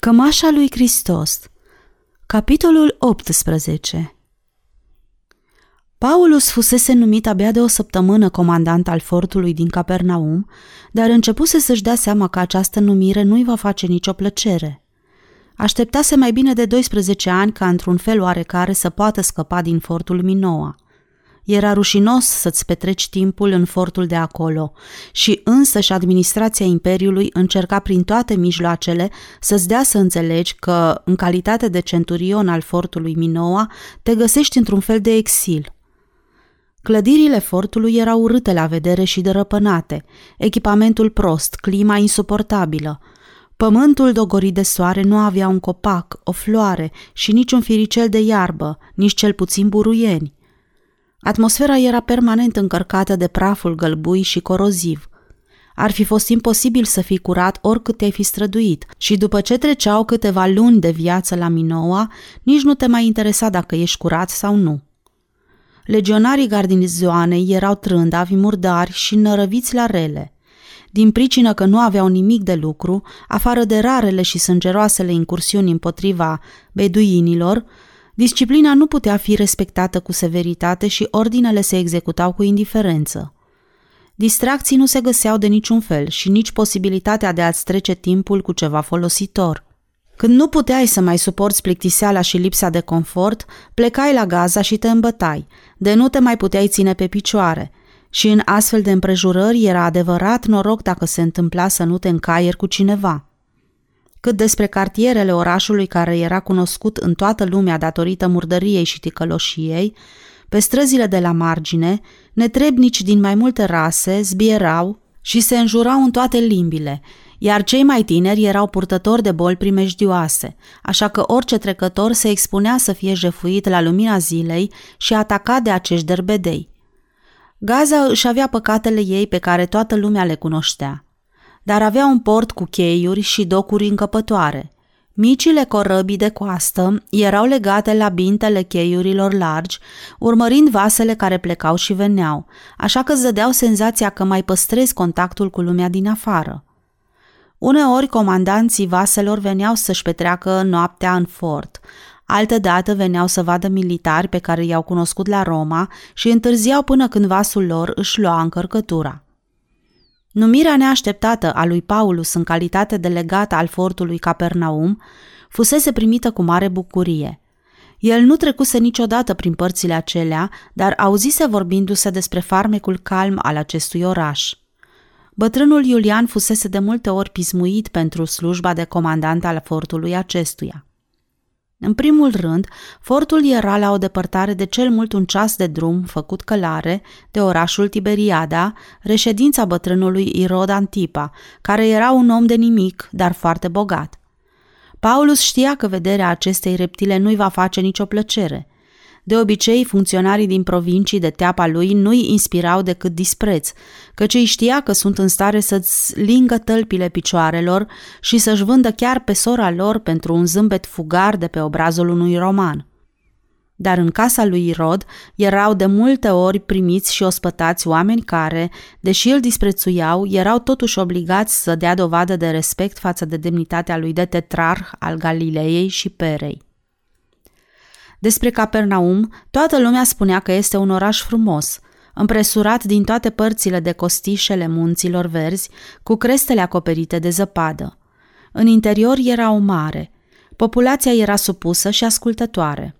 Cămașa lui Hristos. Capitolul 18 Paulus fusese numit abia de o săptămână comandant al fortului din Capernaum, dar începuse să-și dea seama că această numire nu-i va face nicio plăcere. Așteptase mai bine de 12 ani ca într-un fel oarecare să poată scăpa din fortul Minoa – era rușinos să-ți petreci timpul în fortul de acolo și însăși administrația Imperiului încerca prin toate mijloacele să-ți dea să înțelegi că, în calitate de centurion al fortului Minoa, te găsești într-un fel de exil. Clădirile fortului erau urâte la vedere și dărăpânate, echipamentul prost, clima insuportabilă. Pământul dogorit de soare nu avea un copac, o floare și niciun firicel de iarbă, nici cel puțin buruieni. Atmosfera era permanent încărcată de praful gălbui și coroziv. Ar fi fost imposibil să fii curat oricât te-ai fi străduit și după ce treceau câteva luni de viață la Minoa, nici nu te mai interesa dacă ești curat sau nu. Legionarii gardinizoanei erau trândavi, murdari și nărăviți la rele. Din pricină că nu aveau nimic de lucru, afară de rarele și sângeroasele incursiuni împotriva beduinilor, Disciplina nu putea fi respectată cu severitate și ordinele se executau cu indiferență. Distracții nu se găseau de niciun fel și nici posibilitatea de a-ți trece timpul cu ceva folositor. Când nu puteai să mai suporți plictiseala și lipsa de confort, plecai la Gaza și te îmbătai, de nu te mai puteai ține pe picioare. Și în astfel de împrejurări era adevărat noroc dacă se întâmpla să nu te încaieri cu cineva – cât despre cartierele orașului care era cunoscut în toată lumea datorită murdăriei și ticăloșiei, pe străzile de la margine, netrebnici din mai multe rase zbierau și se înjurau în toate limbile, iar cei mai tineri erau purtători de boli primejdioase, așa că orice trecător se expunea să fie jefuit la lumina zilei și atacat de acești derbedei. Gaza își avea păcatele ei pe care toată lumea le cunoștea – dar avea un port cu cheiuri și docuri încăpătoare. Micile corăbii de coastă erau legate la bintele cheiurilor largi, urmărind vasele care plecau și veneau, așa că zădeau senzația că mai păstrezi contactul cu lumea din afară. Uneori comandanții vaselor veneau să-și petreacă noaptea în fort, Altădată veneau să vadă militari pe care i-au cunoscut la Roma și întârziau până când vasul lor își lua încărcătura. Numirea neașteptată a lui Paulus în calitate de legat al fortului Capernaum fusese primită cu mare bucurie. El nu trecuse niciodată prin părțile acelea, dar auzise vorbindu-se despre farmecul calm al acestui oraș. Bătrânul Iulian fusese de multe ori pismuit pentru slujba de comandant al fortului acestuia. În primul rând, fortul era la o depărtare de cel mult un ceas de drum făcut călare de orașul Tiberiada, reședința bătrânului Irod Antipa, care era un om de nimic, dar foarte bogat. Paulus știa că vederea acestei reptile nu-i va face nicio plăcere. De obicei, funcționarii din provincii de teapa lui nu-i inspirau decât dispreț, căci îi știa că sunt în stare să-ți lingă tălpile picioarelor și să-și vândă chiar pe sora lor pentru un zâmbet fugar de pe obrazul unui roman. Dar în casa lui Irod erau de multe ori primiți și ospătați oameni care, deși îl disprețuiau, erau totuși obligați să dea dovadă de respect față de demnitatea lui de tetrarh al Galileei și Perei. Despre Capernaum, toată lumea spunea că este un oraș frumos, împresurat din toate părțile de costișele munților verzi, cu crestele acoperite de zăpadă. În interior era o mare. Populația era supusă și ascultătoare.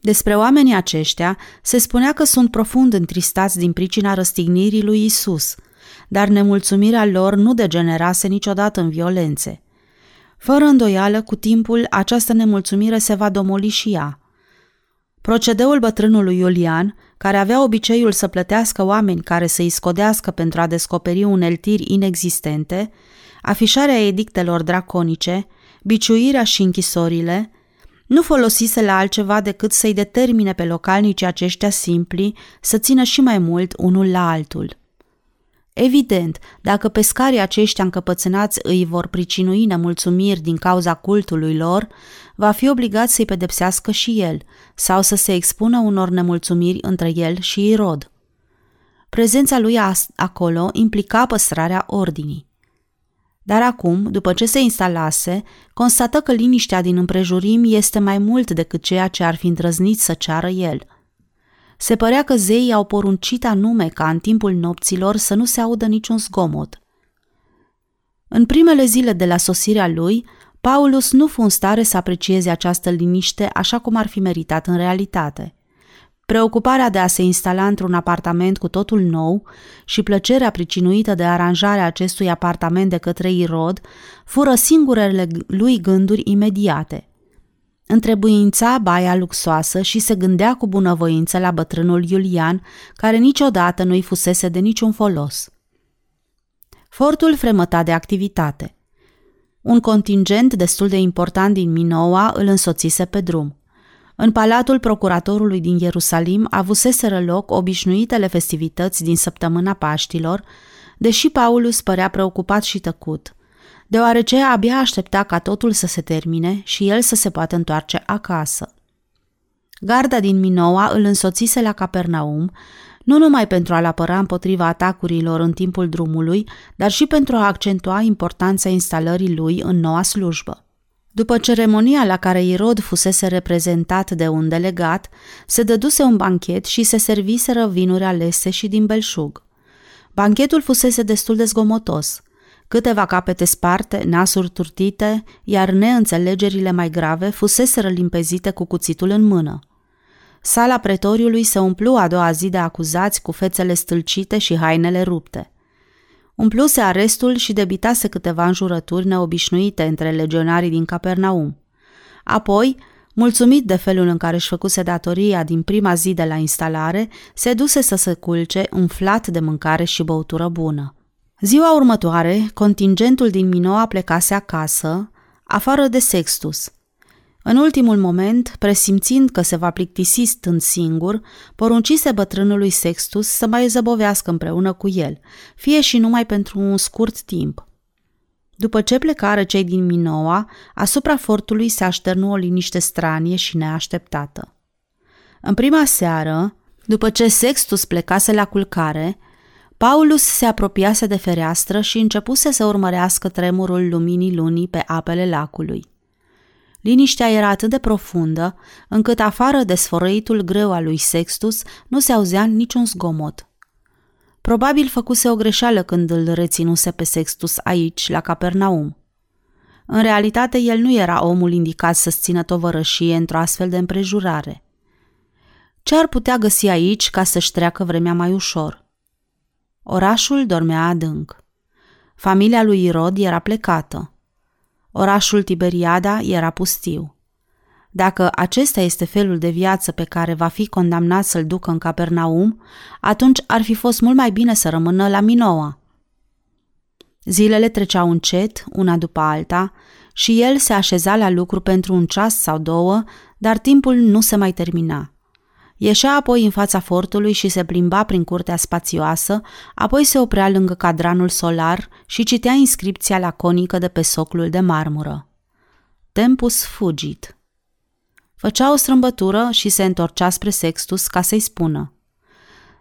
Despre oamenii aceștia se spunea că sunt profund întristați din pricina răstignirii lui Isus, dar nemulțumirea lor nu degenerase niciodată în violențe. Fără îndoială, cu timpul, această nemulțumire se va domoli și ea – Procedeul bătrânului Iulian, care avea obiceiul să plătească oameni care să-i scodească pentru a descoperi uneltiri inexistente, afișarea edictelor draconice, biciuirea și închisorile, nu folosise la altceva decât să-i determine pe localnicii aceștia simpli să țină și mai mult unul la altul. Evident, dacă pescarii aceștia încăpățânați îi vor pricinui nemulțumiri din cauza cultului lor, va fi obligat să-i pedepsească și el sau să se expună unor nemulțumiri între el și Irod. Prezența lui acolo implica păstrarea ordinii. Dar acum, după ce se instalase, constată că liniștea din împrejurim este mai mult decât ceea ce ar fi îndrăznit să ceară el. Se părea că zeii au poruncit anume ca în timpul nopților să nu se audă niciun zgomot. În primele zile de la sosirea lui, Paulus nu fu în stare să aprecieze această liniște așa cum ar fi meritat în realitate – Preocuparea de a se instala într-un apartament cu totul nou și plăcerea pricinuită de aranjarea acestui apartament de către Irod fură singurele lui gânduri imediate. Întrebuința baia luxoasă și se gândea cu bunăvoință la bătrânul Iulian, care niciodată nu-i fusese de niciun folos. Fortul fremăta de activitate. Un contingent destul de important din Minoa îl însoțise pe drum. În palatul procuratorului din Ierusalim avuseseră loc obișnuitele festivități din săptămâna Paștilor, deși Paulus părea preocupat și tăcut, deoarece abia aștepta ca totul să se termine și el să se poată întoarce acasă. Garda din Minoa îl însoțise la Capernaum, nu numai pentru a-l apăra împotriva atacurilor în timpul drumului, dar și pentru a accentua importanța instalării lui în noua slujbă. După ceremonia la care Irod fusese reprezentat de un delegat, se dăduse un banchet și se serviseră vinuri alese și din belșug. Banchetul fusese destul de zgomotos. Câteva capete sparte, nasuri turtite, iar neînțelegerile mai grave fuseseră limpezite cu cuțitul în mână. Sala pretoriului se umplu a doua zi de acuzați cu fețele stâlcite și hainele rupte. Umpluse arestul și debitase câteva înjurături neobișnuite între legionarii din Capernaum. Apoi, mulțumit de felul în care își făcuse datoria din prima zi de la instalare, se duse să se culce umflat de mâncare și băutură bună. Ziua următoare, contingentul din Minoa plecase acasă, afară de Sextus – în ultimul moment, presimțind că se va plictisi stând singur, poruncise bătrânului Sextus să mai zăbovească împreună cu el, fie și numai pentru un scurt timp. După ce plecară cei din Minoa, asupra fortului se așternu o liniște stranie și neașteptată. În prima seară, după ce Sextus plecase la culcare, Paulus se apropiase de fereastră și începuse să urmărească tremurul luminii lunii pe apele lacului. Liniștea era atât de profundă, încât afară de sfărăitul greu al lui Sextus nu se auzea niciun zgomot. Probabil făcuse o greșeală când îl reținuse pe Sextus aici, la Capernaum. În realitate, el nu era omul indicat să-ți țină tovărășie într-o astfel de împrejurare. Ce ar putea găsi aici ca să-și treacă vremea mai ușor? Orașul dormea adânc. Familia lui Irod era plecată. Orașul Tiberiada era pustiu. Dacă acesta este felul de viață pe care va fi condamnat să-l ducă în Capernaum, atunci ar fi fost mult mai bine să rămână la Minoa. Zilele treceau încet, una după alta, și el se așeza la lucru pentru un ceas sau două, dar timpul nu se mai termina. Ieșea apoi în fața fortului și se plimba prin curtea spațioasă, apoi se oprea lângă cadranul solar și citea inscripția laconică de pe soclul de marmură. Tempus fugit. Făcea o strâmbătură și se întorcea spre Sextus ca să-i spună.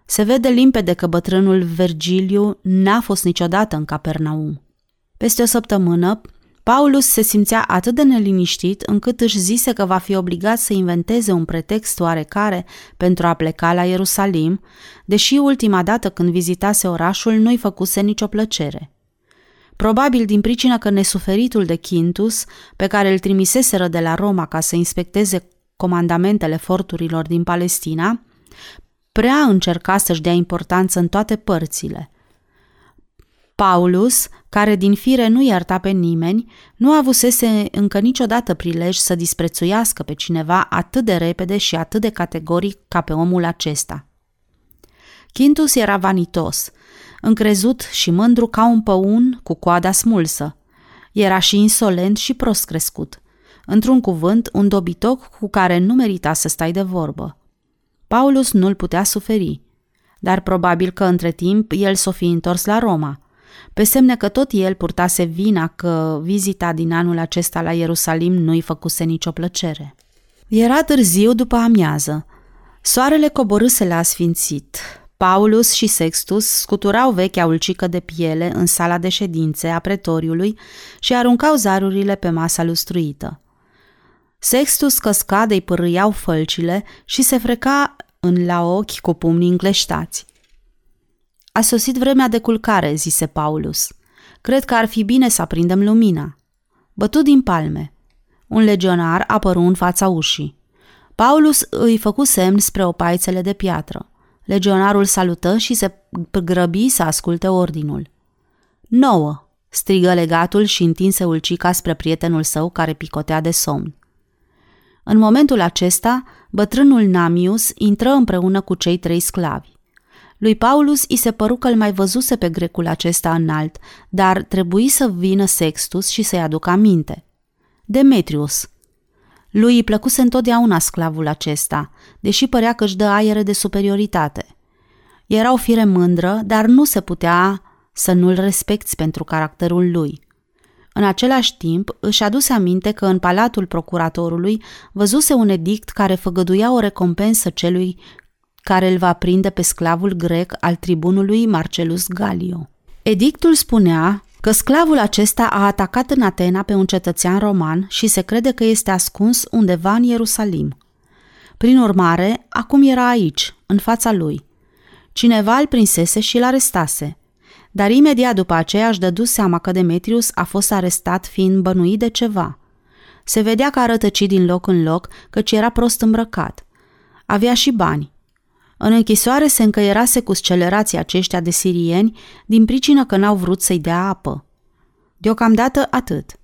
Se vede limpede că bătrânul Vergiliu n-a fost niciodată în Capernaum. Peste o săptămână, Paulus se simțea atât de neliniștit încât își zise că va fi obligat să inventeze un pretext oarecare pentru a pleca la Ierusalim, deși ultima dată când vizitase orașul nu-i făcuse nicio plăcere. Probabil din pricina că nesuferitul de Quintus, pe care îl trimiseseră de la Roma ca să inspecteze comandamentele forturilor din Palestina, prea încerca să-și dea importanță în toate părțile – Paulus, care din fire nu ierta pe nimeni, nu avusese încă niciodată prilej să disprețuiască pe cineva atât de repede și atât de categoric ca pe omul acesta. Quintus era vanitos, încrezut și mândru ca un păun cu coada smulsă. Era și insolent și prost crescut. Într-un cuvânt, un dobitoc cu care nu merita să stai de vorbă. Paulus nu-l putea suferi, dar probabil că între timp el s-o fi întors la Roma – pe semne că tot el purtase vina că vizita din anul acesta la Ierusalim nu-i făcuse nicio plăcere. Era târziu după amiază. Soarele coborâse la asfințit. Paulus și Sextus scuturau vechea ulcică de piele în sala de ședințe a pretoriului și aruncau zarurile pe masa lustruită. Sextus căsca de-i pârâiau fălcile și se freca în la ochi cu pumnii încleștați. A sosit vremea de culcare, zise Paulus. Cred că ar fi bine să aprindem lumina. Bătut din palme. Un legionar apăru în fața ușii. Paulus îi făcu semn spre opaițele de piatră. Legionarul salută și se grăbi să asculte ordinul. Nouă, strigă legatul și întinse ulcica spre prietenul său care picotea de somn. În momentul acesta, bătrânul Namius intră împreună cu cei trei sclavi. Lui Paulus i se păru că îl mai văzuse pe grecul acesta înalt, dar trebuie să vină Sextus și să-i aducă aminte. Demetrius. Lui îi plăcuse întotdeauna sclavul acesta, deși părea că își dă aere de superioritate. Era o fire mândră, dar nu se putea să nu-l respecti pentru caracterul lui – în același timp, își aduse aminte că în palatul procuratorului văzuse un edict care făgăduia o recompensă celui care îl va prinde pe sclavul grec al tribunului Marcelus Galio. Edictul spunea că sclavul acesta a atacat în Atena pe un cetățean roman și se crede că este ascuns undeva în Ierusalim. Prin urmare, acum era aici, în fața lui. Cineva îl prinsese și îl arestase. Dar imediat după aceea își dădu seama că Demetrius a fost arestat fiind bănuit de ceva. Se vedea că a rătăcit din loc în loc, căci era prost îmbrăcat. Avea și bani. În închisoare se încăierase cu scelerații aceștia de sirieni din pricină că n-au vrut să-i dea apă. Deocamdată atât.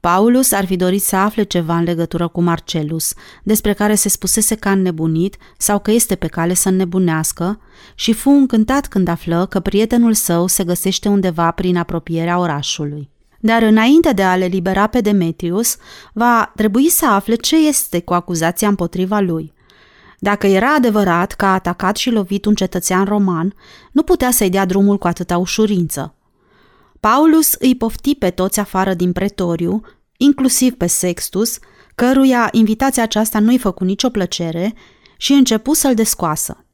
Paulus ar fi dorit să afle ceva în legătură cu Marcelus, despre care se spusese că a nebunit sau că este pe cale să nebunească, și fu încântat când află că prietenul său se găsește undeva prin apropierea orașului. Dar înainte de a-l elibera pe Demetrius, va trebui să afle ce este cu acuzația împotriva lui. Dacă era adevărat că a atacat și lovit un cetățean roman, nu putea să-i dea drumul cu atâta ușurință. Paulus îi pofti pe toți afară din pretoriu, inclusiv pe Sextus, căruia invitația aceasta nu-i făcu nicio plăcere, și începu să-l descoasă.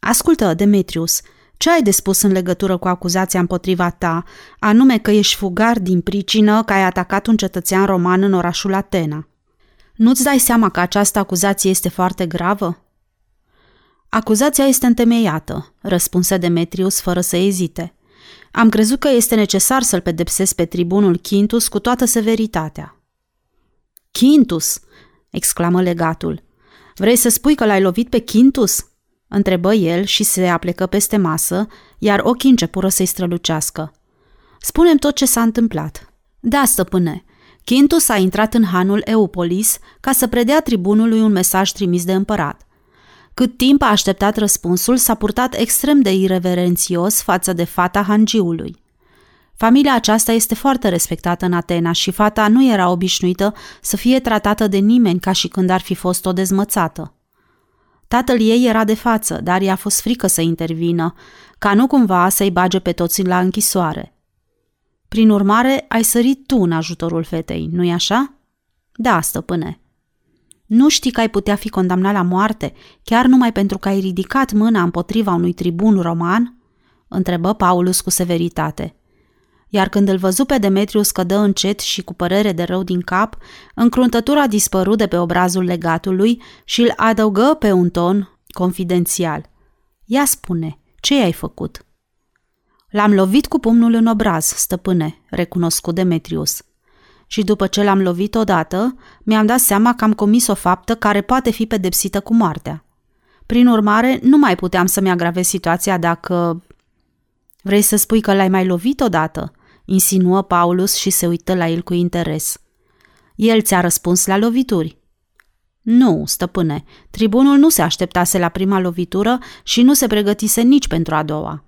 Ascultă, Demetrius, ce ai de spus în legătură cu acuzația împotriva ta, anume că ești fugar din pricină că ai atacat un cetățean roman în orașul Atena? Nu-ți dai seama că această acuzație este foarte gravă? Acuzația este întemeiată, răspunse Demetrius fără să ezite. Am crezut că este necesar să-l pedepsesc pe tribunul Quintus cu toată severitatea. Quintus! exclamă legatul. Vrei să spui că l-ai lovit pe Quintus? întrebă el și se aplecă peste masă, iar ochii începură să-i strălucească. Spunem tot ce s-a întâmplat. Da, stăpâne, Quintus a intrat în hanul Eupolis ca să predea tribunului un mesaj trimis de împărat. Cât timp a așteptat răspunsul, s-a purtat extrem de ireverențios față de fata hangiului. Familia aceasta este foarte respectată în Atena și fata nu era obișnuită să fie tratată de nimeni ca și când ar fi fost o dezmățată. Tatăl ei era de față, dar i-a fost frică să intervină, ca nu cumva să-i bage pe toți la închisoare. Prin urmare, ai sărit tu în ajutorul fetei, nu-i așa? Da, stăpâne. Nu știi că ai putea fi condamnat la moarte, chiar numai pentru că ai ridicat mâna împotriva unui tribun roman? întrebă Paulus cu severitate. Iar când îl văzu pe Demetrius că dă încet și cu părere de rău din cap, încruntătura dispărut de pe obrazul legatului și îl adăugă pe un ton confidențial. Ia spune, ce ai făcut? L-am lovit cu pumnul în obraz, stăpâne, recunoscu Demetrius și după ce l-am lovit odată, mi-am dat seama că am comis o faptă care poate fi pedepsită cu moartea. Prin urmare, nu mai puteam să-mi agravez situația dacă... Vrei să spui că l-ai mai lovit odată? Insinuă Paulus și se uită la el cu interes. El ți-a răspuns la lovituri. Nu, stăpâne, tribunul nu se așteptase la prima lovitură și nu se pregătise nici pentru a doua.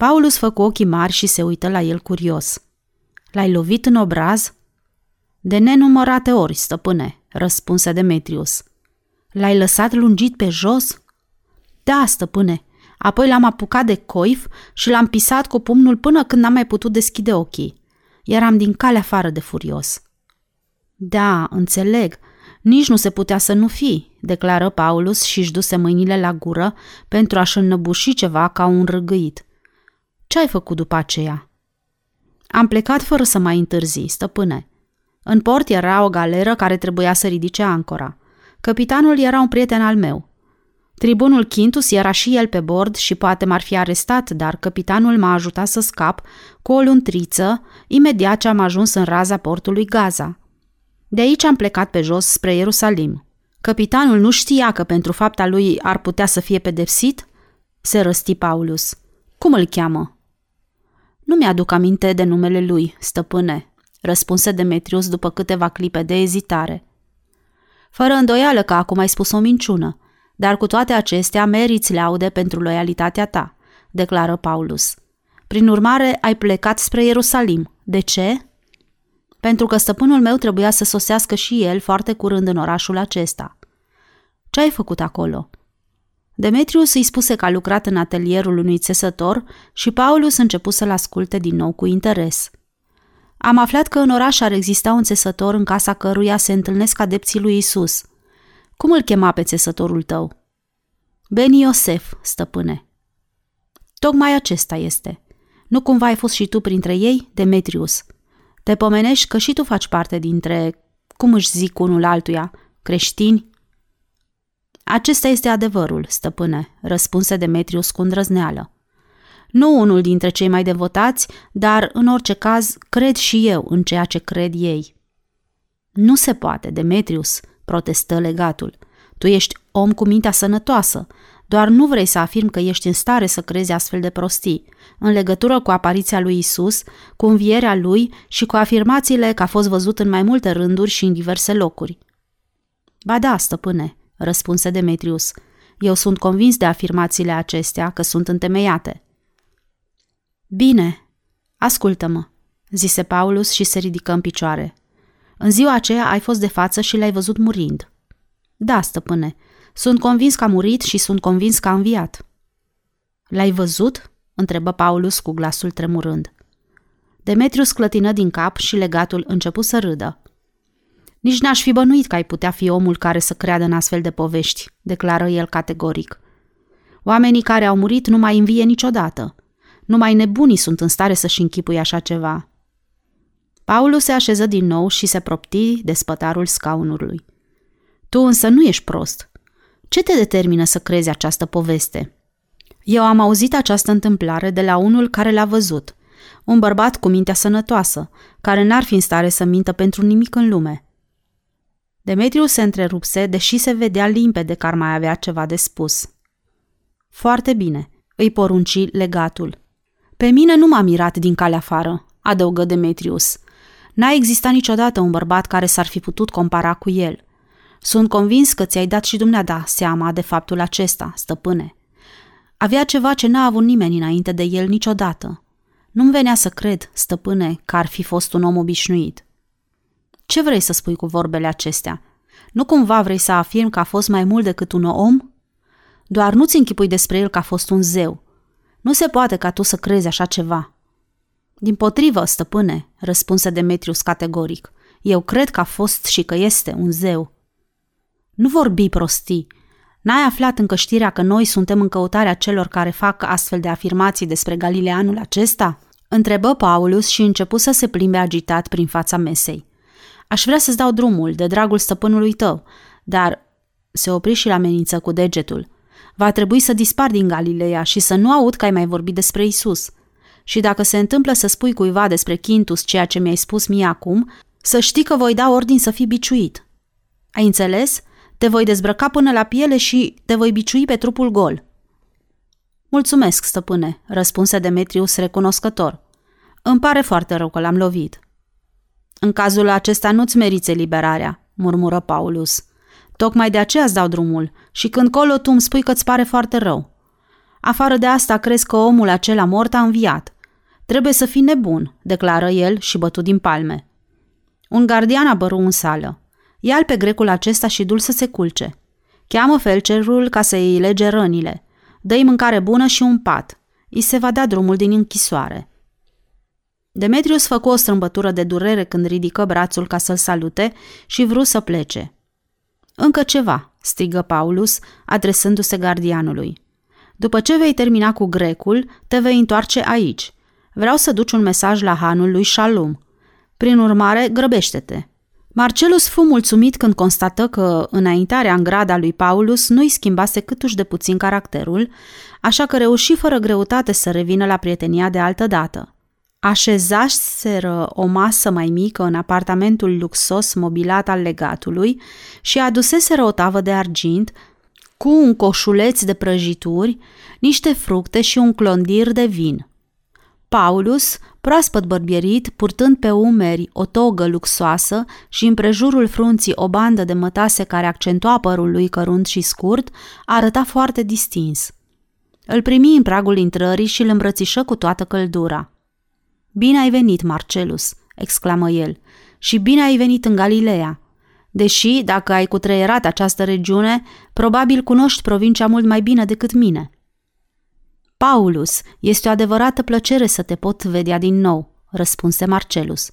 Paulus făcu ochii mari și se uită la el curios – L-ai lovit în obraz? De nenumărate ori, stăpâne, răspunse Demetrius. L-ai lăsat lungit pe jos? Da, stăpâne. Apoi l-am apucat de coif și l-am pisat cu pumnul până când n-am mai putut deschide ochii. Eram din cale afară de furios. Da, înțeleg. Nici nu se putea să nu fi, declară Paulus și își duse mâinile la gură pentru a-și înnăbuși ceva ca un râgâit. Ce ai făcut după aceea? Am plecat fără să mai întârzi, stăpâne. În port era o galeră care trebuia să ridice ancora. Capitanul era un prieten al meu. Tribunul Quintus era și el pe bord și poate m-ar fi arestat, dar capitanul m-a ajutat să scap cu o luntriță imediat ce am ajuns în raza portului Gaza. De aici am plecat pe jos spre Ierusalim. Capitanul nu știa că pentru fapta lui ar putea să fie pedepsit? Se răsti Paulus. Cum îl cheamă? Nu mi-aduc aminte de numele lui, stăpâne, răspunse Demetrius după câteva clipe de ezitare. Fără îndoială că acum ai spus o minciună, dar cu toate acestea meriți laude pentru loialitatea ta, declară Paulus. Prin urmare, ai plecat spre Ierusalim. De ce? Pentru că stăpânul meu trebuia să sosească și el foarte curând în orașul acesta. Ce ai făcut acolo? Demetrius îi spuse că a lucrat în atelierul unui țesător și Paulus început să-l asculte din nou cu interes. Am aflat că în oraș ar exista un țesător în casa căruia se întâlnesc adepții lui Isus. Cum îl chema pe țesătorul tău? Beni Iosef, stăpâne. Tocmai acesta este. Nu cumva ai fost și tu printre ei, Demetrius? Te pomenești că și tu faci parte dintre, cum își zic unul altuia, creștini? Acesta este adevărul, stăpâne, răspunse Demetrius cu îndrăzneală. Nu unul dintre cei mai devotați, dar, în orice caz, cred și eu în ceea ce cred ei. Nu se poate, Demetrius, protestă legatul. Tu ești om cu mintea sănătoasă, doar nu vrei să afirm că ești în stare să crezi astfel de prostii, în legătură cu apariția lui Isus, cu învierea lui și cu afirmațiile că a fost văzut în mai multe rânduri și în diverse locuri. Ba da, stăpâne, răspunse Demetrius. Eu sunt convins de afirmațiile acestea că sunt întemeiate. Bine, ascultă-mă, zise Paulus și se ridică în picioare. În ziua aceea ai fost de față și l-ai văzut murind. Da, stăpâne, sunt convins că a murit și sunt convins că a înviat. L-ai văzut? întrebă Paulus cu glasul tremurând. Demetrius clătină din cap și legatul început să râdă. Nici n-aș fi bănuit că ai putea fi omul care să creadă în astfel de povești, declară el categoric. Oamenii care au murit nu mai învie niciodată. Numai nebunii sunt în stare să-și închipui așa ceva. Paulus se așeză din nou și se propti de spătarul scaunului. Tu însă nu ești prost. Ce te determină să crezi această poveste? Eu am auzit această întâmplare de la unul care l-a văzut. Un bărbat cu mintea sănătoasă, care n-ar fi în stare să mintă pentru nimic în lume. Demetriu se întrerupse, deși se vedea limpede că ar mai avea ceva de spus. Foarte bine, îi porunci legatul. Pe mine nu m-a mirat din calea afară, adăugă Demetrius. N-a existat niciodată un bărbat care s-ar fi putut compara cu el. Sunt convins că ți-ai dat și dumneata seama de faptul acesta, stăpâne. Avea ceva ce n-a avut nimeni înainte de el niciodată. Nu-mi venea să cred, stăpâne, că ar fi fost un om obișnuit. Ce vrei să spui cu vorbele acestea? Nu cumva vrei să afirm că a fost mai mult decât un om? Doar nu-ți închipui despre el că a fost un zeu. Nu se poate ca tu să crezi așa ceva. Din potrivă, stăpâne, răspunse Demetrius categoric. Eu cred că a fost și că este un zeu. Nu vorbi prostii. N-ai aflat încă știrea că noi suntem în căutarea celor care fac astfel de afirmații despre Galileanul acesta? Întrebă Paulus și începu să se plimbe agitat prin fața mesei. Aș vrea să-ți dau drumul, de dragul stăpânului tău, dar se opri și la amenință cu degetul. Va trebui să dispar din Galileea și să nu aud că ai mai vorbit despre Isus. Și dacă se întâmplă să spui cuiva despre Quintus ceea ce mi-ai spus mie acum, să știi că voi da ordin să fii biciuit. Ai înțeles? Te voi dezbrăca până la piele și te voi biciui pe trupul gol. Mulțumesc, stăpâne, răspunse Demetrius recunoscător. Îmi pare foarte rău că l-am lovit. În cazul acesta nu-ți meriți eliberarea, murmură Paulus. Tocmai de aceea îți dau drumul și când colo tu îmi spui că îți pare foarte rău. Afară de asta crezi că omul acela mort a înviat. Trebuie să fii nebun, declară el și bătut din palme. Un gardian a băru în sală. Ia-l pe grecul acesta și dul să se culce. Cheamă felcerul ca să-i lege rănile. Dă-i mâncare bună și un pat. I se va da drumul din închisoare. Demetrius făcu o strâmbătură de durere când ridică brațul ca să-l salute și vrut să plece. Încă ceva, strigă Paulus, adresându-se gardianului. După ce vei termina cu grecul, te vei întoarce aici. Vreau să duci un mesaj la hanul lui Shalom. Prin urmare, grăbește-te. Marcelus fu mulțumit când constată că înaintarea în grada lui Paulus nu-i schimbase câtuși de puțin caracterul, așa că reuși fără greutate să revină la prietenia de altă dată. Așezaseră o masă mai mică în apartamentul luxos mobilat al legatului și aduseseră o tavă de argint cu un coșuleț de prăjituri, niște fructe și un clondir de vin. Paulus, proaspăt bărbierit, purtând pe umeri o togă luxoasă și împrejurul frunții o bandă de mătase care accentua părul lui cărunt și scurt, arăta foarte distins. Îl primi în pragul intrării și îl îmbrățișă cu toată căldura. Bine ai venit, Marcelus!" exclamă el. Și bine ai venit în Galileea. Deși, dacă ai cutreierat această regiune, probabil cunoști provincia mult mai bine decât mine." Paulus, este o adevărată plăcere să te pot vedea din nou, răspunse Marcelus.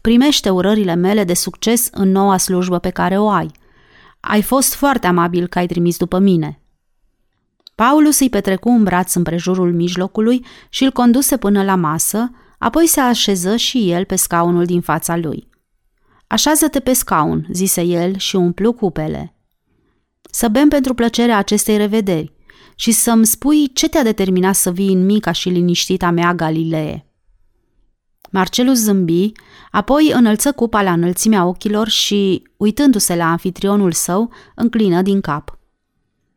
Primește urările mele de succes în noua slujbă pe care o ai. Ai fost foarte amabil că ai trimis după mine. Paulus îi petrecu un braț împrejurul mijlocului și îl conduse până la masă, apoi se așeză și el pe scaunul din fața lui. Așează-te pe scaun, zise el și umplu cupele. Să bem pentru plăcerea acestei revederi și să-mi spui ce te-a determinat să vii în mica și liniștita mea Galilee. Marcelus zâmbi, apoi înălță cupa la înălțimea ochilor și, uitându-se la anfitrionul său, înclină din cap.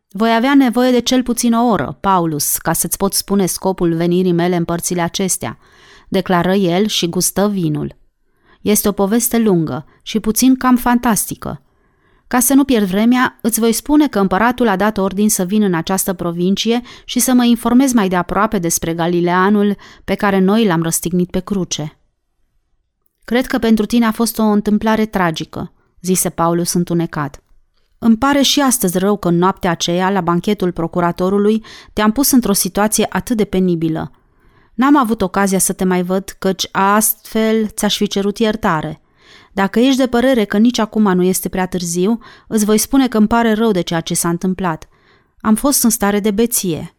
Voi avea nevoie de cel puțin o oră, Paulus, ca să-ți pot spune scopul venirii mele în părțile acestea, declară el și gustă vinul. Este o poveste lungă și puțin cam fantastică. Ca să nu pierd vremea, îți voi spune că împăratul a dat ordin să vin în această provincie și să mă informez mai de aproape despre Galileanul pe care noi l-am răstignit pe cruce. Cred că pentru tine a fost o întâmplare tragică, zise Paulus întunecat. Îmi pare și astăzi rău că în noaptea aceea, la banchetul procuratorului, te-am pus într-o situație atât de penibilă. N-am avut ocazia să te mai văd, căci astfel ți-aș fi cerut iertare. Dacă ești de părere că nici acum nu este prea târziu, îți voi spune că îmi pare rău de ceea ce s-a întâmplat. Am fost în stare de beție.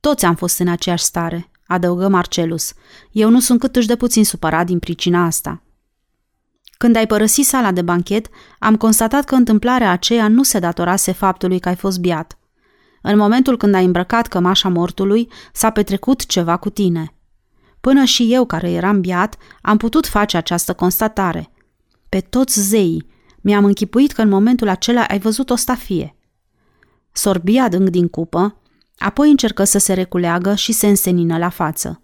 Toți am fost în aceeași stare, adăugă Marcelus. Eu nu sunt câtuși de puțin supărat din pricina asta. Când ai părăsit sala de banchet, am constatat că întâmplarea aceea nu se datorase faptului că ai fost biat. În momentul când ai îmbrăcat cămașa mortului, s-a petrecut ceva cu tine. Până și eu, care eram biat, am putut face această constatare. Pe toți zeii, mi-am închipuit că în momentul acela ai văzut o stafie. Sorbi adânc din cupă, apoi încercă să se reculeagă și se însenină la față.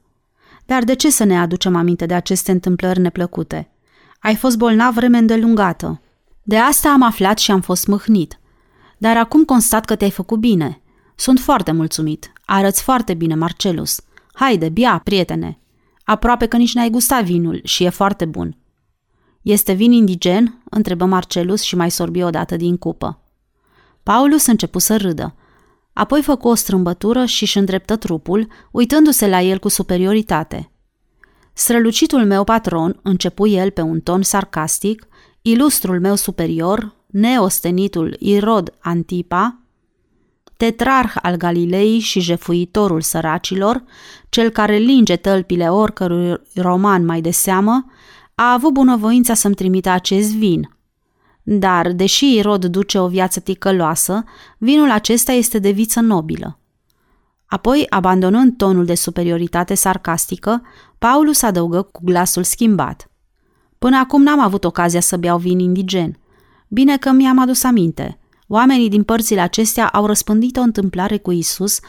Dar de ce să ne aducem aminte de aceste întâmplări neplăcute? Ai fost bolnav vreme îndelungată. De asta am aflat și am fost mâhnit. Dar acum constat că te-ai făcut bine. Sunt foarte mulțumit. Arăți foarte bine, Marcelus. Haide, bia, prietene. Aproape că nici n-ai gustat vinul și e foarte bun. Este vin indigen? întrebă Marcelus și mai sorbi odată din cupă. Paulus începu să râdă. Apoi făcu o strâmbătură și își îndreptă trupul, uitându-se la el cu superioritate. Strălucitul meu patron, începu el pe un ton sarcastic, ilustrul meu superior, neostenitul Irod Antipa, tetrarh al Galilei și jefuitorul săracilor, cel care linge tălpile oricărui roman mai de seamă, a avut bunăvoința să-mi trimită acest vin. Dar, deși Irod duce o viață ticăloasă, vinul acesta este de viță nobilă. Apoi, abandonând tonul de superioritate sarcastică, Paulus adăugă cu glasul schimbat. Până acum n-am avut ocazia să beau vin indigen. Bine că mi-am adus aminte – Oamenii din părțile acestea au răspândit o întâmplare cu Isus,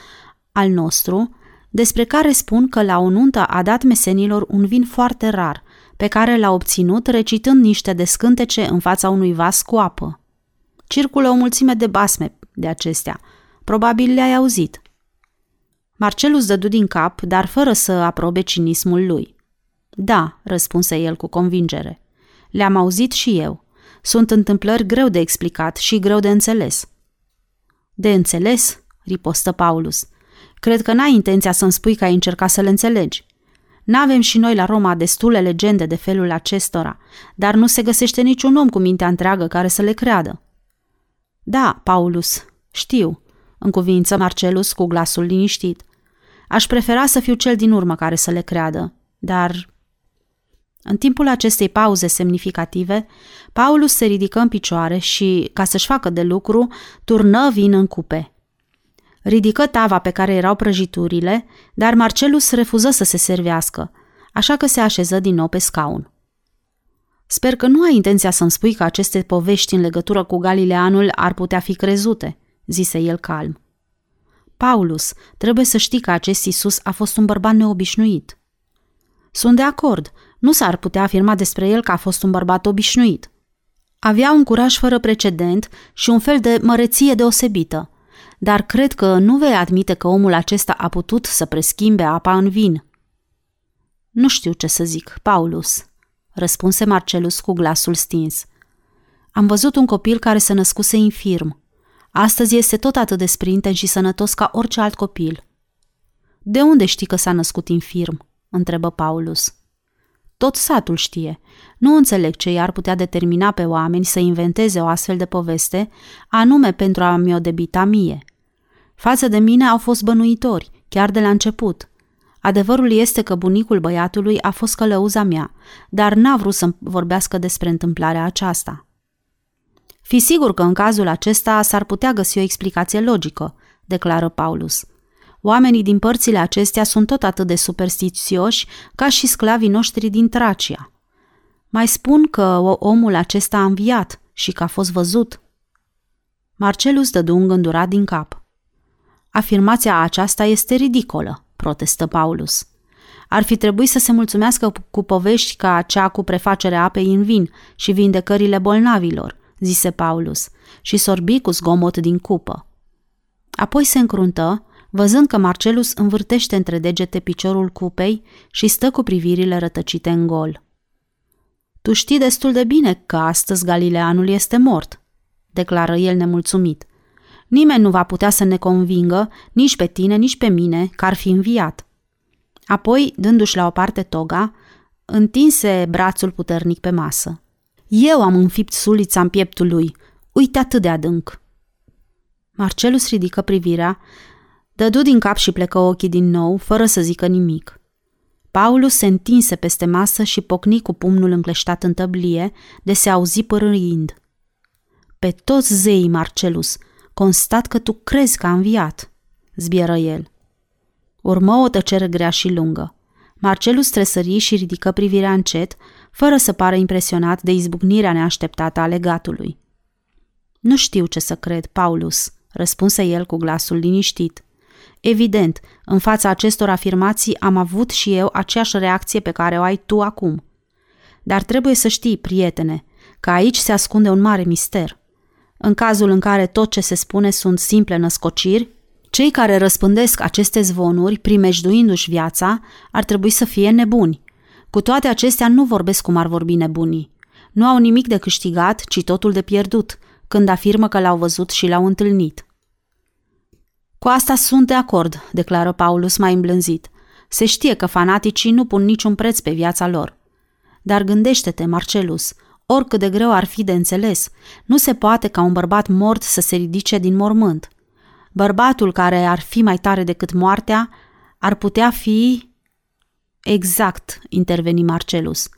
al nostru, despre care spun că la o nuntă a dat mesenilor un vin foarte rar, pe care l-a obținut recitând niște descântece în fața unui vas cu apă. Circulă o mulțime de basme de acestea. Probabil le-ai auzit. Marcelus dădu din cap, dar fără să aprobe cinismul lui. Da, răspunse el cu convingere. Le-am auzit și eu. Sunt întâmplări greu de explicat și greu de înțeles. De înțeles? ripostă Paulus. Cred că n-ai intenția să-mi spui că ai încercat să le înțelegi. N-avem și noi la Roma destule legende de felul acestora, dar nu se găsește niciun om cu mintea întreagă care să le creadă. Da, Paulus, știu, încuvință Marcelus cu glasul liniștit. Aș prefera să fiu cel din urmă care să le creadă, dar... În timpul acestei pauze semnificative, Paulus se ridică în picioare și, ca să-și facă de lucru, turnă vin în cupe. Ridică tava pe care erau prăjiturile, dar Marcelus refuză să se servească, așa că se așeză din nou pe scaun. Sper că nu ai intenția să-mi spui că aceste povești în legătură cu Galileanul ar putea fi crezute, zise el calm. Paulus, trebuie să știi că acest Isus a fost un bărbat neobișnuit. Sunt de acord, nu s-ar putea afirma despre el că a fost un bărbat obișnuit. Avea un curaj fără precedent și un fel de măreție deosebită, dar cred că nu vei admite că omul acesta a putut să preschimbe apa în vin. Nu știu ce să zic, Paulus, răspunse Marcelus cu glasul stins. Am văzut un copil care se născuse infirm. Astăzi este tot atât de sprinten și sănătos ca orice alt copil. De unde știi că s-a născut infirm? întrebă Paulus. Tot satul știe. Nu înțeleg ce i-ar putea determina pe oameni să inventeze o astfel de poveste, anume pentru a mi-o debita mie. Față de mine au fost bănuitori, chiar de la început. Adevărul este că bunicul băiatului a fost călăuza mea, dar n-a vrut să vorbească despre întâmplarea aceasta. Fi sigur că în cazul acesta s-ar putea găsi o explicație logică, declară Paulus. Oamenii din părțile acestea sunt tot atât de superstițioși ca și sclavii noștri din Tracia. Mai spun că omul acesta a înviat și că a fost văzut. Marcelus dădu un gândurat din cap. Afirmația aceasta este ridicolă, protestă Paulus. Ar fi trebuit să se mulțumească cu povești ca cea cu prefacerea apei în vin și vindecările bolnavilor, zise Paulus, și sorbi cu zgomot din cupă. Apoi se încruntă, văzând că Marcelus învârtește între degete piciorul cupei și stă cu privirile rătăcite în gol. Tu știi destul de bine că astăzi Galileanul este mort, declară el nemulțumit. Nimeni nu va putea să ne convingă, nici pe tine, nici pe mine, că ar fi înviat. Apoi, dându-și la o parte toga, întinse brațul puternic pe masă. Eu am înfipt sulița în pieptul lui. Uite atât de adânc. Marcelus ridică privirea, dădu din cap și plecă ochii din nou, fără să zică nimic. Paulus se întinse peste masă și pocni cu pumnul încleștat în tăblie, de se auzi părâind. Pe toți zeii, Marcelus, constat că tu crezi că a înviat, zbieră el. Urmă o tăcere grea și lungă. Marcelus tresări și ridică privirea încet, fără să pară impresionat de izbucnirea neașteptată a legatului. Nu știu ce să cred, Paulus, răspunse el cu glasul liniștit. Evident, în fața acestor afirmații am avut și eu aceeași reacție pe care o ai tu acum. Dar trebuie să știi, prietene, că aici se ascunde un mare mister. În cazul în care tot ce se spune sunt simple născociri, cei care răspândesc aceste zvonuri, primejduindu-și viața, ar trebui să fie nebuni. Cu toate acestea nu vorbesc cum ar vorbi nebunii. Nu au nimic de câștigat, ci totul de pierdut, când afirmă că l-au văzut și l-au întâlnit. Cu asta sunt de acord, declară Paulus mai îmblânzit. Se știe că fanaticii nu pun niciun preț pe viața lor. Dar gândește-te, Marcelus, oricât de greu ar fi de înțeles, nu se poate ca un bărbat mort să se ridice din mormânt. Bărbatul care ar fi mai tare decât moartea ar putea fi... Exact, interveni Marcelus.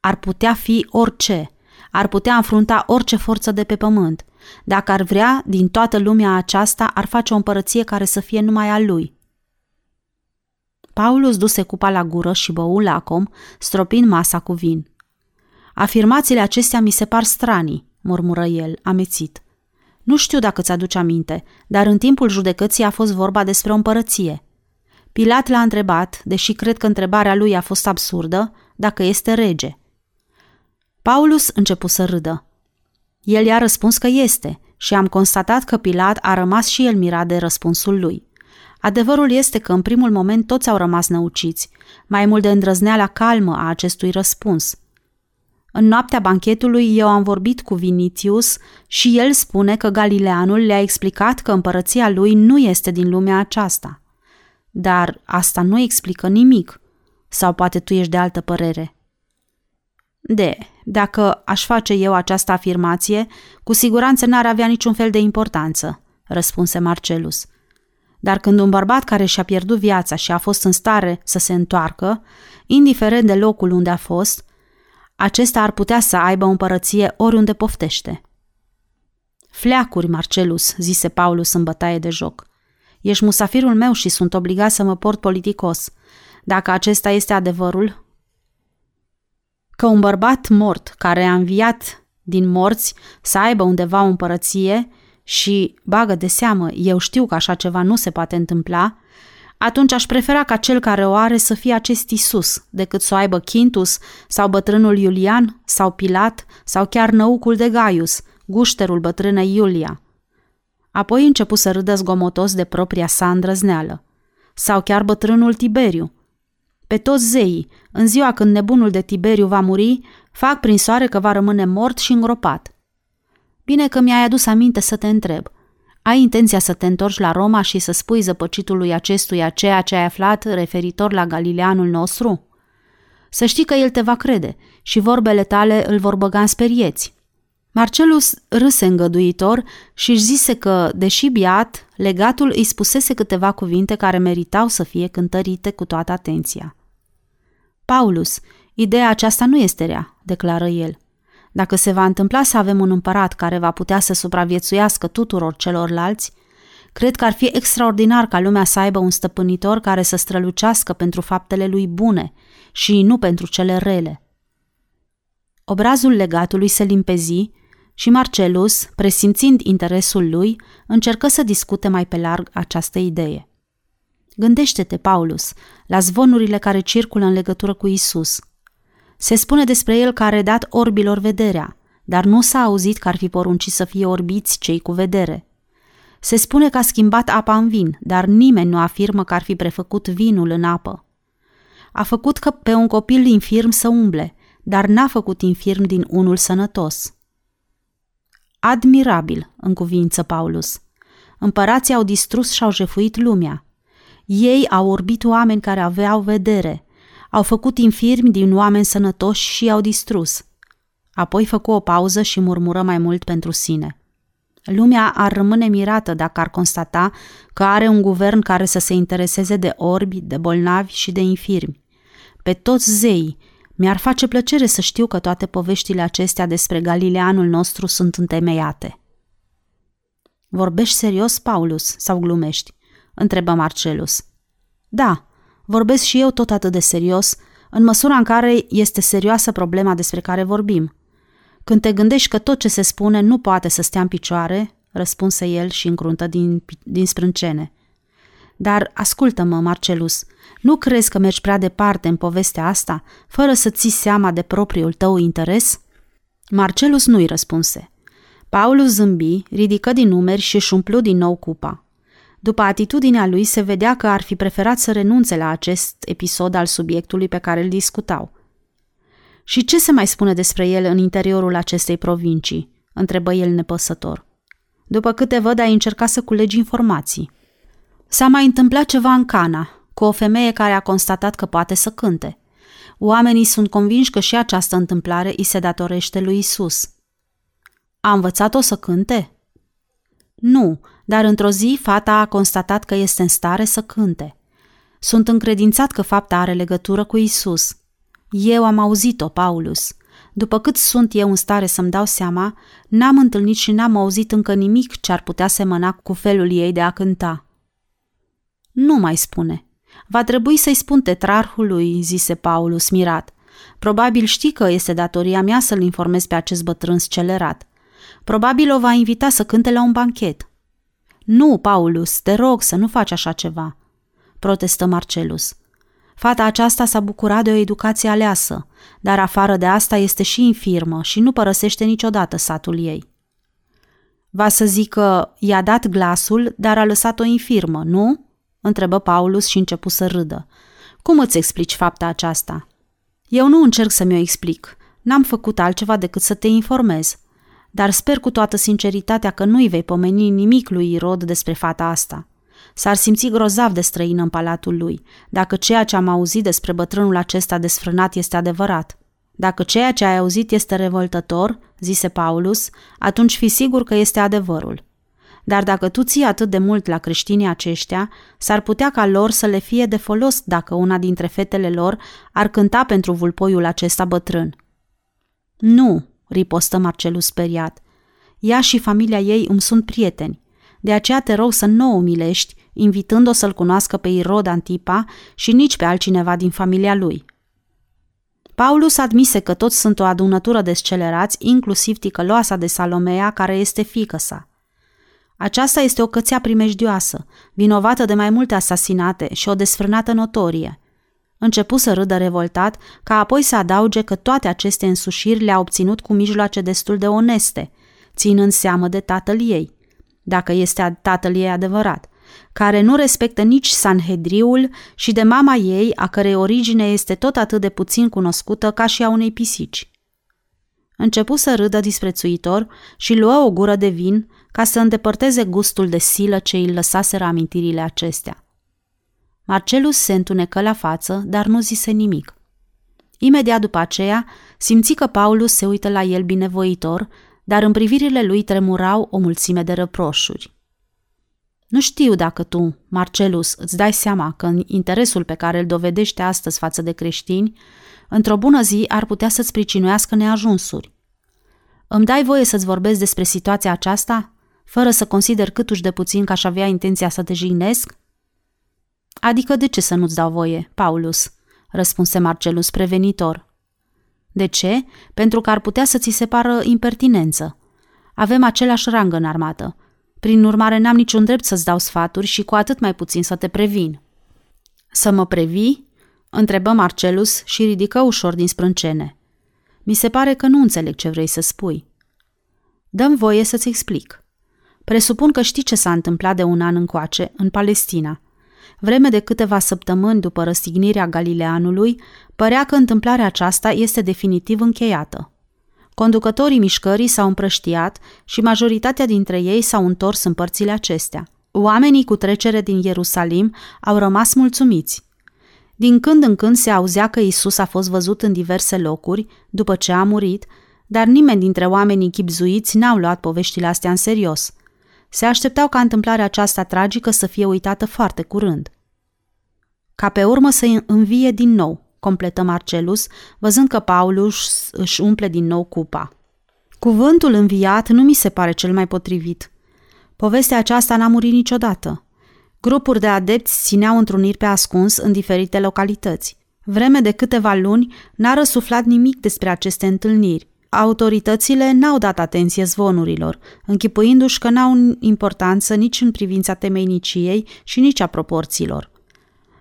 Ar putea fi orice. Ar putea înfrunta orice forță de pe pământ. Dacă ar vrea, din toată lumea aceasta ar face o împărăție care să fie numai a lui. Paulus duse cupa la gură și bău lacom, stropind masa cu vin. Afirmațiile acestea mi se par stranii, murmură el, amețit. Nu știu dacă ți-aduce aminte, dar în timpul judecății a fost vorba despre o împărăție. Pilat l-a întrebat, deși cred că întrebarea lui a fost absurdă, dacă este rege. Paulus începu să râdă. El i-a răspuns că este și am constatat că Pilat a rămas și el mirat de răspunsul lui. Adevărul este că în primul moment toți au rămas năuciți, mai mult de îndrăzneala calmă a acestui răspuns. În noaptea banchetului eu am vorbit cu Vinitius și el spune că Galileanul le-a explicat că împărăția lui nu este din lumea aceasta. Dar asta nu explică nimic. Sau poate tu ești de altă părere. De, dacă aș face eu această afirmație, cu siguranță n-ar avea niciun fel de importanță, răspunse Marcelus. Dar când un bărbat care și-a pierdut viața și a fost în stare să se întoarcă, indiferent de locul unde a fost, acesta ar putea să aibă o împărăție oriunde poftește. Fleacuri, Marcelus, zise Paulus în bătaie de joc. Ești musafirul meu și sunt obligat să mă port politicos. Dacă acesta este adevărul, că un bărbat mort care a înviat din morți să aibă undeva o împărăție și, bagă de seamă, eu știu că așa ceva nu se poate întâmpla, atunci aș prefera ca cel care o are să fie acest Isus, decât să o aibă Quintus sau bătrânul Iulian sau Pilat sau chiar năucul de Gaius, gușterul bătrânei Iulia. Apoi începu să râdă zgomotos de propria sa îndrăzneală. Sau chiar bătrânul Tiberiu. Pe toți zeii, în ziua când nebunul de Tiberiu va muri, fac prin soare că va rămâne mort și îngropat. Bine că mi-ai adus aminte să te întreb. Ai intenția să te întorci la Roma și să spui zăpăcitului acestuia ceea ce ai aflat referitor la Galileanul nostru? Să știi că el te va crede și vorbele tale îl vor băga în sperieți. Marcelus râse îngăduitor și își zise că, deși biat, legatul îi spusese câteva cuvinte care meritau să fie cântărite cu toată atenția. Paulus, ideea aceasta nu este rea, declară el. Dacă se va întâmpla să avem un împărat care va putea să supraviețuiască tuturor celorlalți, cred că ar fi extraordinar ca lumea să aibă un stăpânitor care să strălucească pentru faptele lui bune și nu pentru cele rele. Obrazul legatului se limpezi și Marcelus, presimțind interesul lui, încercă să discute mai pe larg această idee. Gândește-te, Paulus, la zvonurile care circulă în legătură cu Isus. Se spune despre el că a redat orbilor vederea, dar nu s-a auzit că ar fi poruncit să fie orbiți cei cu vedere. Se spune că a schimbat apa în vin, dar nimeni nu afirmă că ar fi prefăcut vinul în apă. A făcut că pe un copil infirm să umble, dar n-a făcut infirm din unul sănătos. Admirabil, în cuvință Paulus. Împărații au distrus și au jefuit lumea. Ei au orbit oameni care aveau vedere, au făcut infirmi din oameni sănătoși și i-au distrus. Apoi făcu o pauză și murmură mai mult pentru sine. Lumea ar rămâne mirată dacă ar constata că are un guvern care să se intereseze de orbi, de bolnavi și de infirmi. Pe toți zeii, mi-ar face plăcere să știu că toate poveștile acestea despre Galileanul nostru sunt întemeiate. Vorbești serios, Paulus, sau glumești? Întrebă Marcelus. Da, vorbesc și eu tot atât de serios, în măsura în care este serioasă problema despre care vorbim. Când te gândești că tot ce se spune nu poate să stea în picioare, răspunse el și încruntă din, din sprâncene. Dar ascultă-mă, Marcelus, nu crezi că mergi prea departe în povestea asta, fără să ții seama de propriul tău interes? Marcelus nu-i răspunse. Paulus zâmbi, ridică din numeri și își umplu din nou cupa. După atitudinea lui se vedea că ar fi preferat să renunțe la acest episod al subiectului pe care îl discutau. Și ce se mai spune despre el în interiorul acestei provincii? întrebă el nepăsător. După câte văd, ai încercat să culegi informații. S-a mai întâmplat ceva în Cana, cu o femeie care a constatat că poate să cânte. Oamenii sunt convinși că și această întâmplare îi se datorește lui Isus. A învățat-o să cânte? Nu, dar într-o zi fata a constatat că este în stare să cânte. Sunt încredințat că fapta are legătură cu Isus. Eu am auzit-o, Paulus. După cât sunt eu în stare să-mi dau seama, n-am întâlnit și n-am auzit încă nimic ce ar putea semăna cu felul ei de a cânta. Nu mai spune. Va trebui să-i spun tetrarhului, zise Paulus mirat. Probabil știi că este datoria mea să-l informez pe acest bătrân scelerat. Probabil o va invita să cânte la un banchet. Nu, Paulus, te rog să nu faci așa ceva, protestă Marcelus. Fata aceasta s-a bucurat de o educație aleasă, dar afară de asta este și infirmă și nu părăsește niciodată satul ei. Va să zică, i-a dat glasul, dar a lăsat-o infirmă, nu? întrebă Paulus și începu să râdă. Cum îți explici fapta aceasta? Eu nu încerc să mi-o explic. N-am făcut altceva decât să te informez. Dar sper cu toată sinceritatea că nu-i vei pomeni nimic lui Irod despre fata asta. S-ar simți grozav de străin în palatul lui, dacă ceea ce am auzit despre bătrânul acesta desfrânat este adevărat. Dacă ceea ce ai auzit este revoltător, zise Paulus, atunci fi sigur că este adevărul. Dar dacă tu ții atât de mult la creștinii aceștia, s-ar putea ca lor să le fie de folos dacă una dintre fetele lor ar cânta pentru vulpoiul acesta bătrân. Nu, ripostă Marcelus speriat. Ea și familia ei îmi sunt prieteni. De aceea te rog să nu o umilești, invitând-o să-l cunoască pe Irod Antipa și nici pe altcineva din familia lui. Paulus admise că toți sunt o adunătură de scelerați, inclusiv ticăloasa de Salomea, care este fică sa. Aceasta este o cățea primejdioasă, vinovată de mai multe asasinate și o desfrânată notorie. Începu să râdă revoltat, ca apoi să adauge că toate aceste însușiri le-a obținut cu mijloace destul de oneste, ținând seamă de tatăl ei, dacă este tatăl ei adevărat, care nu respectă nici Sanhedriul și de mama ei, a cărei origine este tot atât de puțin cunoscută ca și a unei pisici. Începu să râdă disprețuitor și luă o gură de vin ca să îndepărteze gustul de silă ce îi lăsaseră amintirile acestea. Marcelus se întunecă la față, dar nu zise nimic. Imediat după aceea, simți că Paulus se uită la el binevoitor, dar în privirile lui tremurau o mulțime de răproșuri. Nu știu dacă tu, Marcelus, îți dai seama că în interesul pe care îl dovedește astăzi față de creștini, într-o bună zi ar putea să-ți pricinuiască neajunsuri. Îmi dai voie să-ți vorbesc despre situația aceasta, fără să consider câtuși de puțin că aș avea intenția să te jignesc? Adică de ce să nu-ți dau voie, Paulus? răspunse Marcelus prevenitor. De ce? Pentru că ar putea să ți se pară impertinență. Avem același rang în armată. Prin urmare, n-am niciun drept să-ți dau sfaturi și cu atât mai puțin să te previn. Să mă previi? Întrebă Marcelus și ridică ușor din sprâncene. Mi se pare că nu înțeleg ce vrei să spui. Dăm voie să-ți explic. Presupun că știi ce s-a întâmplat de un an încoace, în Palestina. Vreme de câteva săptămâni după răstignirea Galileanului, părea că întâmplarea aceasta este definitiv încheiată. Conducătorii mișcării s-au împrăștiat și majoritatea dintre ei s-au întors în părțile acestea. Oamenii cu trecere din Ierusalim au rămas mulțumiți. Din când în când se auzea că Isus a fost văzut în diverse locuri după ce a murit, dar nimeni dintre oamenii chipzuiți n-au luat poveștile astea în serios. Se așteptau ca întâmplarea aceasta tragică să fie uitată foarte curând. Ca pe urmă să învie din nou, completă Marcelus, văzând că Paulus își umple din nou cupa. Cuvântul înviat nu mi se pare cel mai potrivit. Povestea aceasta n-a murit niciodată. Grupuri de adepți țineau întruniri pe ascuns în diferite localități. Vreme de câteva luni n-a răsuflat nimic despre aceste întâlniri. Autoritățile n-au dat atenție zvonurilor, închipuindu-și că n-au importanță nici în privința temeiniciei și nici a proporțiilor.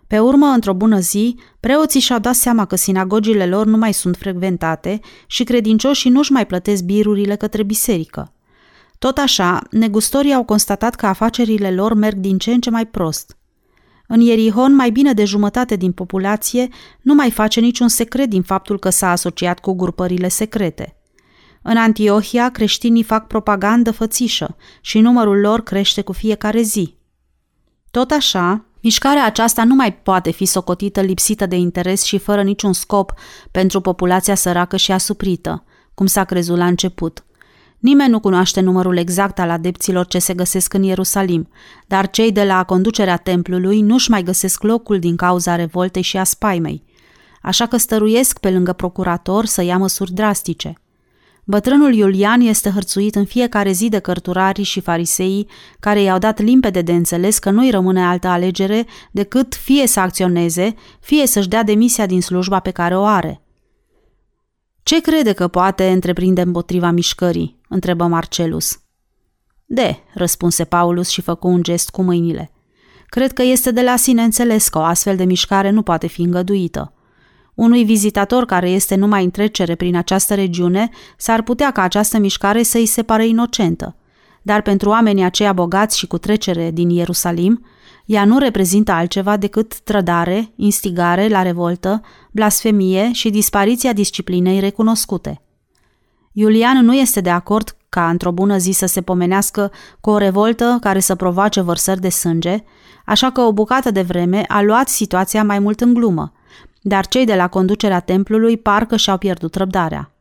Pe urmă, într-o bună zi, preoții și-au dat seama că sinagogile lor nu mai sunt frecventate și credincioșii nu-și mai plătesc birurile către biserică. Tot așa, negustorii au constatat că afacerile lor merg din ce în ce mai prost. În Ierihon, mai bine de jumătate din populație nu mai face niciun secret din faptul că s-a asociat cu grupările secrete. În Antiohia, creștinii fac propagandă fățișă și numărul lor crește cu fiecare zi. Tot așa, Mișcarea aceasta nu mai poate fi socotită lipsită de interes și fără niciun scop pentru populația săracă și asuprită, cum s-a crezut la început. Nimeni nu cunoaște numărul exact al adepților ce se găsesc în Ierusalim, dar cei de la conducerea templului nu-și mai găsesc locul din cauza revoltei și a spaimei, așa că stăruiesc pe lângă procurator să ia măsuri drastice – Bătrânul Iulian este hărțuit în fiecare zi de cărturarii și fariseii care i-au dat limpede de înțeles că nu-i rămâne altă alegere decât fie să acționeze, fie să-și dea demisia din slujba pe care o are. Ce crede că poate întreprinde împotriva mișcării?" întrebă Marcelus. De, răspunse Paulus și făcu un gest cu mâinile. Cred că este de la sine înțeles că o astfel de mișcare nu poate fi îngăduită. Unui vizitator care este numai în trecere prin această regiune, s-ar putea ca această mișcare să îi se pare inocentă. Dar pentru oamenii aceia bogați și cu trecere din Ierusalim, ea nu reprezintă altceva decât trădare, instigare la revoltă, blasfemie și dispariția disciplinei recunoscute. Iulian nu este de acord ca într-o bună zi să se pomenească cu o revoltă care să provoace vărsări de sânge, așa că o bucată de vreme a luat situația mai mult în glumă – dar cei de la conducerea templului parcă și-au pierdut răbdarea.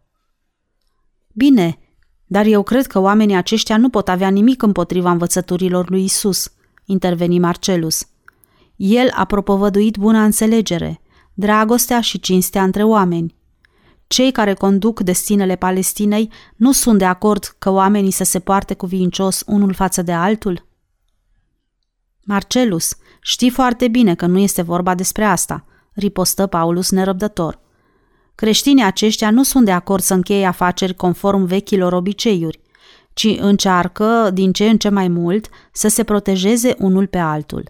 Bine, dar eu cred că oamenii aceștia nu pot avea nimic împotriva învățăturilor lui Isus, interveni Marcelus. El a propovăduit buna înțelegere, dragostea și cinstea între oameni. Cei care conduc destinele Palestinei nu sunt de acord că oamenii să se poarte cuvincios unul față de altul? Marcelus, știi foarte bine că nu este vorba despre asta, ripostă Paulus nerăbdător. Creștinii aceștia nu sunt de acord să încheie afaceri conform vechilor obiceiuri, ci încearcă, din ce în ce mai mult, să se protejeze unul pe altul.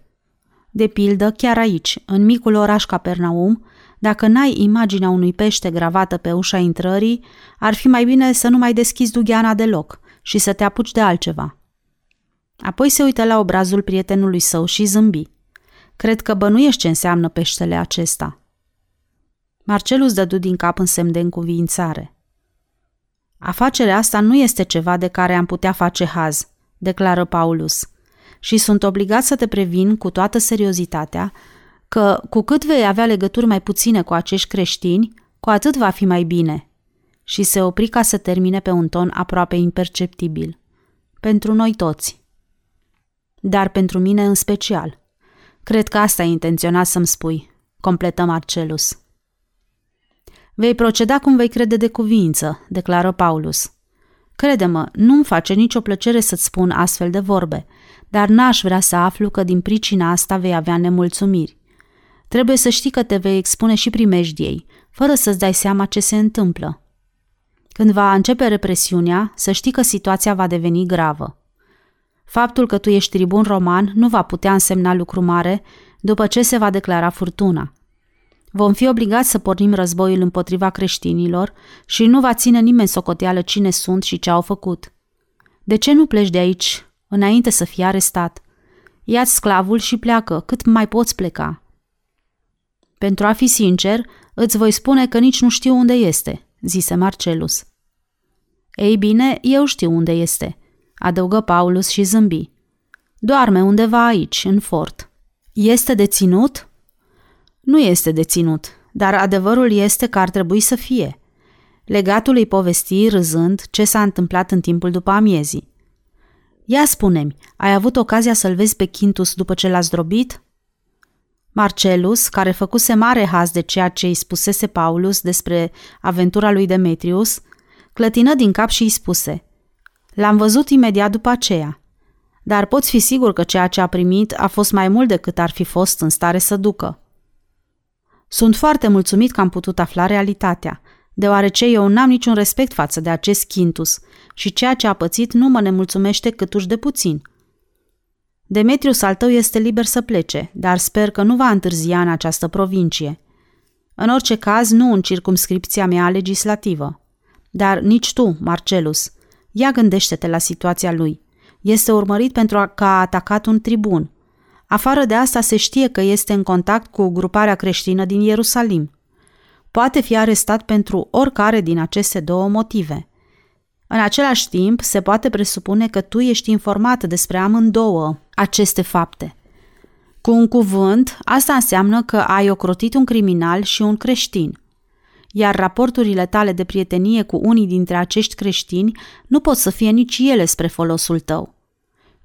De pildă, chiar aici, în micul oraș Capernaum, dacă n-ai imaginea unui pește gravată pe ușa intrării, ar fi mai bine să nu mai deschizi dugheana deloc și să te apuci de altceva. Apoi se uită la obrazul prietenului său și zâmbi. Cred că bănuiești ce înseamnă peștele acesta. Marcelus dădu din cap în semn de încuviințare. Afacerea asta nu este ceva de care am putea face haz, declară Paulus, și sunt obligat să te previn cu toată seriozitatea că cu cât vei avea legături mai puține cu acești creștini, cu atât va fi mai bine. Și se opri ca să termine pe un ton aproape imperceptibil. Pentru noi toți. Dar pentru mine în special. Cred că asta ai intenționat să-mi spui, completă Marcelus. Vei proceda cum vei crede de cuvință, declară Paulus. Crede-mă, nu-mi face nicio plăcere să-ți spun astfel de vorbe, dar n-aș vrea să aflu că din pricina asta vei avea nemulțumiri. Trebuie să știi că te vei expune și primejdiei, fără să-ți dai seama ce se întâmplă. Când va începe represiunea, să știi că situația va deveni gravă. Faptul că tu ești tribun roman nu va putea însemna lucru mare după ce se va declara furtuna. Vom fi obligați să pornim războiul împotriva creștinilor și nu va ține nimeni socoteală cine sunt și ce au făcut. De ce nu pleci de aici înainte să fii arestat? Ia-ți sclavul și pleacă, cât mai poți pleca. Pentru a fi sincer, îți voi spune că nici nu știu unde este, zise Marcelus. Ei bine, eu știu unde este, adăugă Paulus și zâmbi. Doarme undeva aici, în fort. Este deținut? Nu este deținut, dar adevărul este că ar trebui să fie. Legatul îi povesti, râzând, ce s-a întâmplat în timpul după amiezii. Ia spune-mi, ai avut ocazia să-l vezi pe Quintus după ce l-a zdrobit? Marcelus, care făcuse mare haz de ceea ce îi spusese Paulus despre aventura lui Demetrius, clătină din cap și îi spuse L-am văzut imediat după aceea, dar poți fi sigur că ceea ce a primit a fost mai mult decât ar fi fost în stare să ducă. Sunt foarte mulțumit că am putut afla realitatea, deoarece eu n-am niciun respect față de acest Quintus și ceea ce a pățit nu mă nemulțumește câtuși de puțin – Demetrius al tău este liber să plece, dar sper că nu va întârzia în această provincie. În orice caz, nu în circumscripția mea legislativă. Dar nici tu, Marcelus, ia gândește-te la situația lui. Este urmărit pentru a, că a atacat un tribun. Afară de asta se știe că este în contact cu gruparea creștină din Ierusalim. Poate fi arestat pentru oricare din aceste două motive. În același timp, se poate presupune că tu ești informat despre amândouă aceste fapte. Cu un cuvânt, asta înseamnă că ai ocrotit un criminal și un creștin. Iar raporturile tale de prietenie cu unii dintre acești creștini nu pot să fie nici ele spre folosul tău.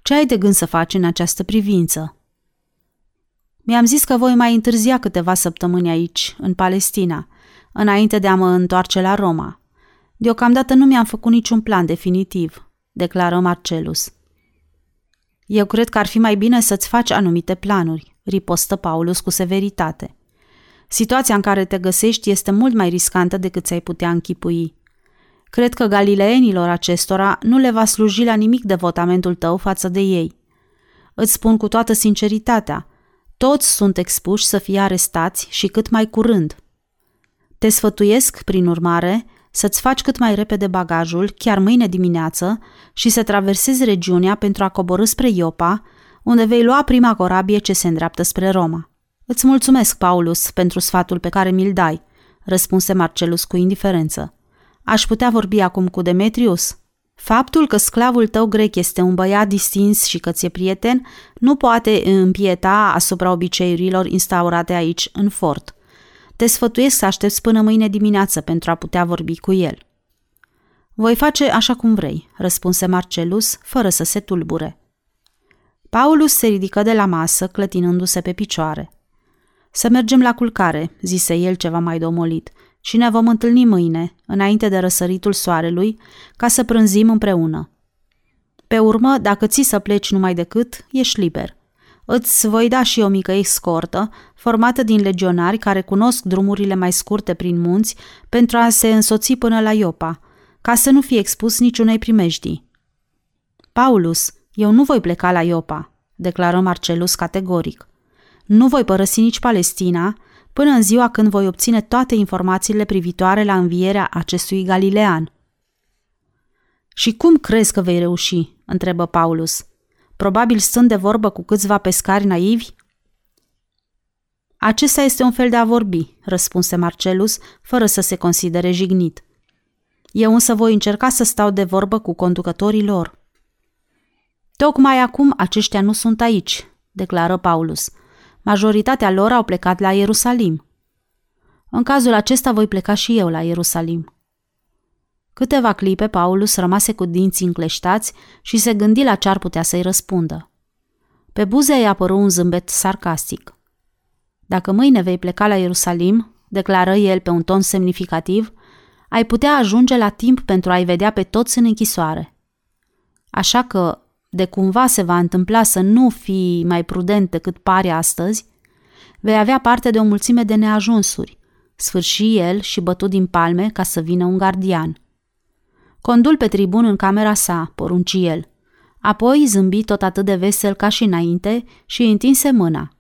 Ce ai de gând să faci în această privință? Mi-am zis că voi mai întârzia câteva săptămâni aici, în Palestina, înainte de a mă întoarce la Roma. Deocamdată nu mi-am făcut niciun plan definitiv, declară Marcelus. Eu cred că ar fi mai bine să-ți faci anumite planuri, ripostă Paulus cu severitate. Situația în care te găsești este mult mai riscantă decât ți-ai putea închipui. Cred că galileenilor acestora nu le va sluji la nimic devotamentul tău față de ei. Îți spun cu toată sinceritatea, toți sunt expuși să fie arestați și cât mai curând. Te sfătuiesc, prin urmare, să-ți faci cât mai repede bagajul, chiar mâine dimineață, și să traversezi regiunea pentru a coborâ spre Iopa, unde vei lua prima corabie ce se îndreaptă spre Roma. Îți mulțumesc, Paulus, pentru sfatul pe care mi-l dai, răspunse Marcelus cu indiferență. Aș putea vorbi acum cu Demetrius? Faptul că sclavul tău grec este un băiat distins și că ți-e prieten nu poate împieta asupra obiceiurilor instaurate aici, în fort – Te sfătuiesc să aștepți până mâine dimineață pentru a putea vorbi cu el. Voi face așa cum vrei, răspunse Marcelus, fără să se tulbure. Paulus se ridică de la masă, clătinându-se pe picioare. Să mergem la culcare, zise el ceva mai domolit, și ne vom întâlni mâine, înainte de răsăritul soarelui, ca să prânzim împreună. Pe urmă, dacă ți să pleci numai decât, ești liber. Îți voi da și o mică escortă, formată din legionari care cunosc drumurile mai scurte prin munți pentru a se însoți până la Iopa, ca să nu fie expus niciunei primejdii. Paulus, eu nu voi pleca la Iopa, declară Marcelus categoric. Nu voi părăsi nici Palestina până în ziua când voi obține toate informațiile privitoare la învierea acestui galilean. Și cum crezi că vei reuși? întrebă Paulus. Probabil stând de vorbă cu câțiva pescari naivi? Acesta este un fel de a vorbi, răspunse Marcelus, fără să se considere jignit. Eu însă voi încerca să stau de vorbă cu conducătorii lor. Tocmai acum aceștia nu sunt aici, declară Paulus. Majoritatea lor au plecat la Ierusalim. În cazul acesta voi pleca și eu la Ierusalim. Câteva clipe Paulus rămase cu dinții încleștați și se gândi la ce ar putea să-i răspundă. Pe buze i-a apărut un zâmbet sarcastic. Dacă mâine vei pleca la Ierusalim, declară el pe un ton semnificativ, ai putea ajunge la timp pentru a-i vedea pe toți în închisoare. Așa că, de cumva se va întâmpla să nu fii mai prudent decât pare astăzi, vei avea parte de o mulțime de neajunsuri, sfârși el și bătut din palme ca să vină un gardian. Condul pe tribun în camera sa, porunci el. Apoi zâmbi tot atât de vesel ca și înainte și întinse mâna.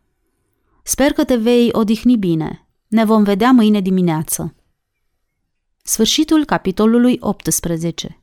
Sper că te vei odihni bine. Ne vom vedea mâine dimineață. Sfârșitul capitolului 18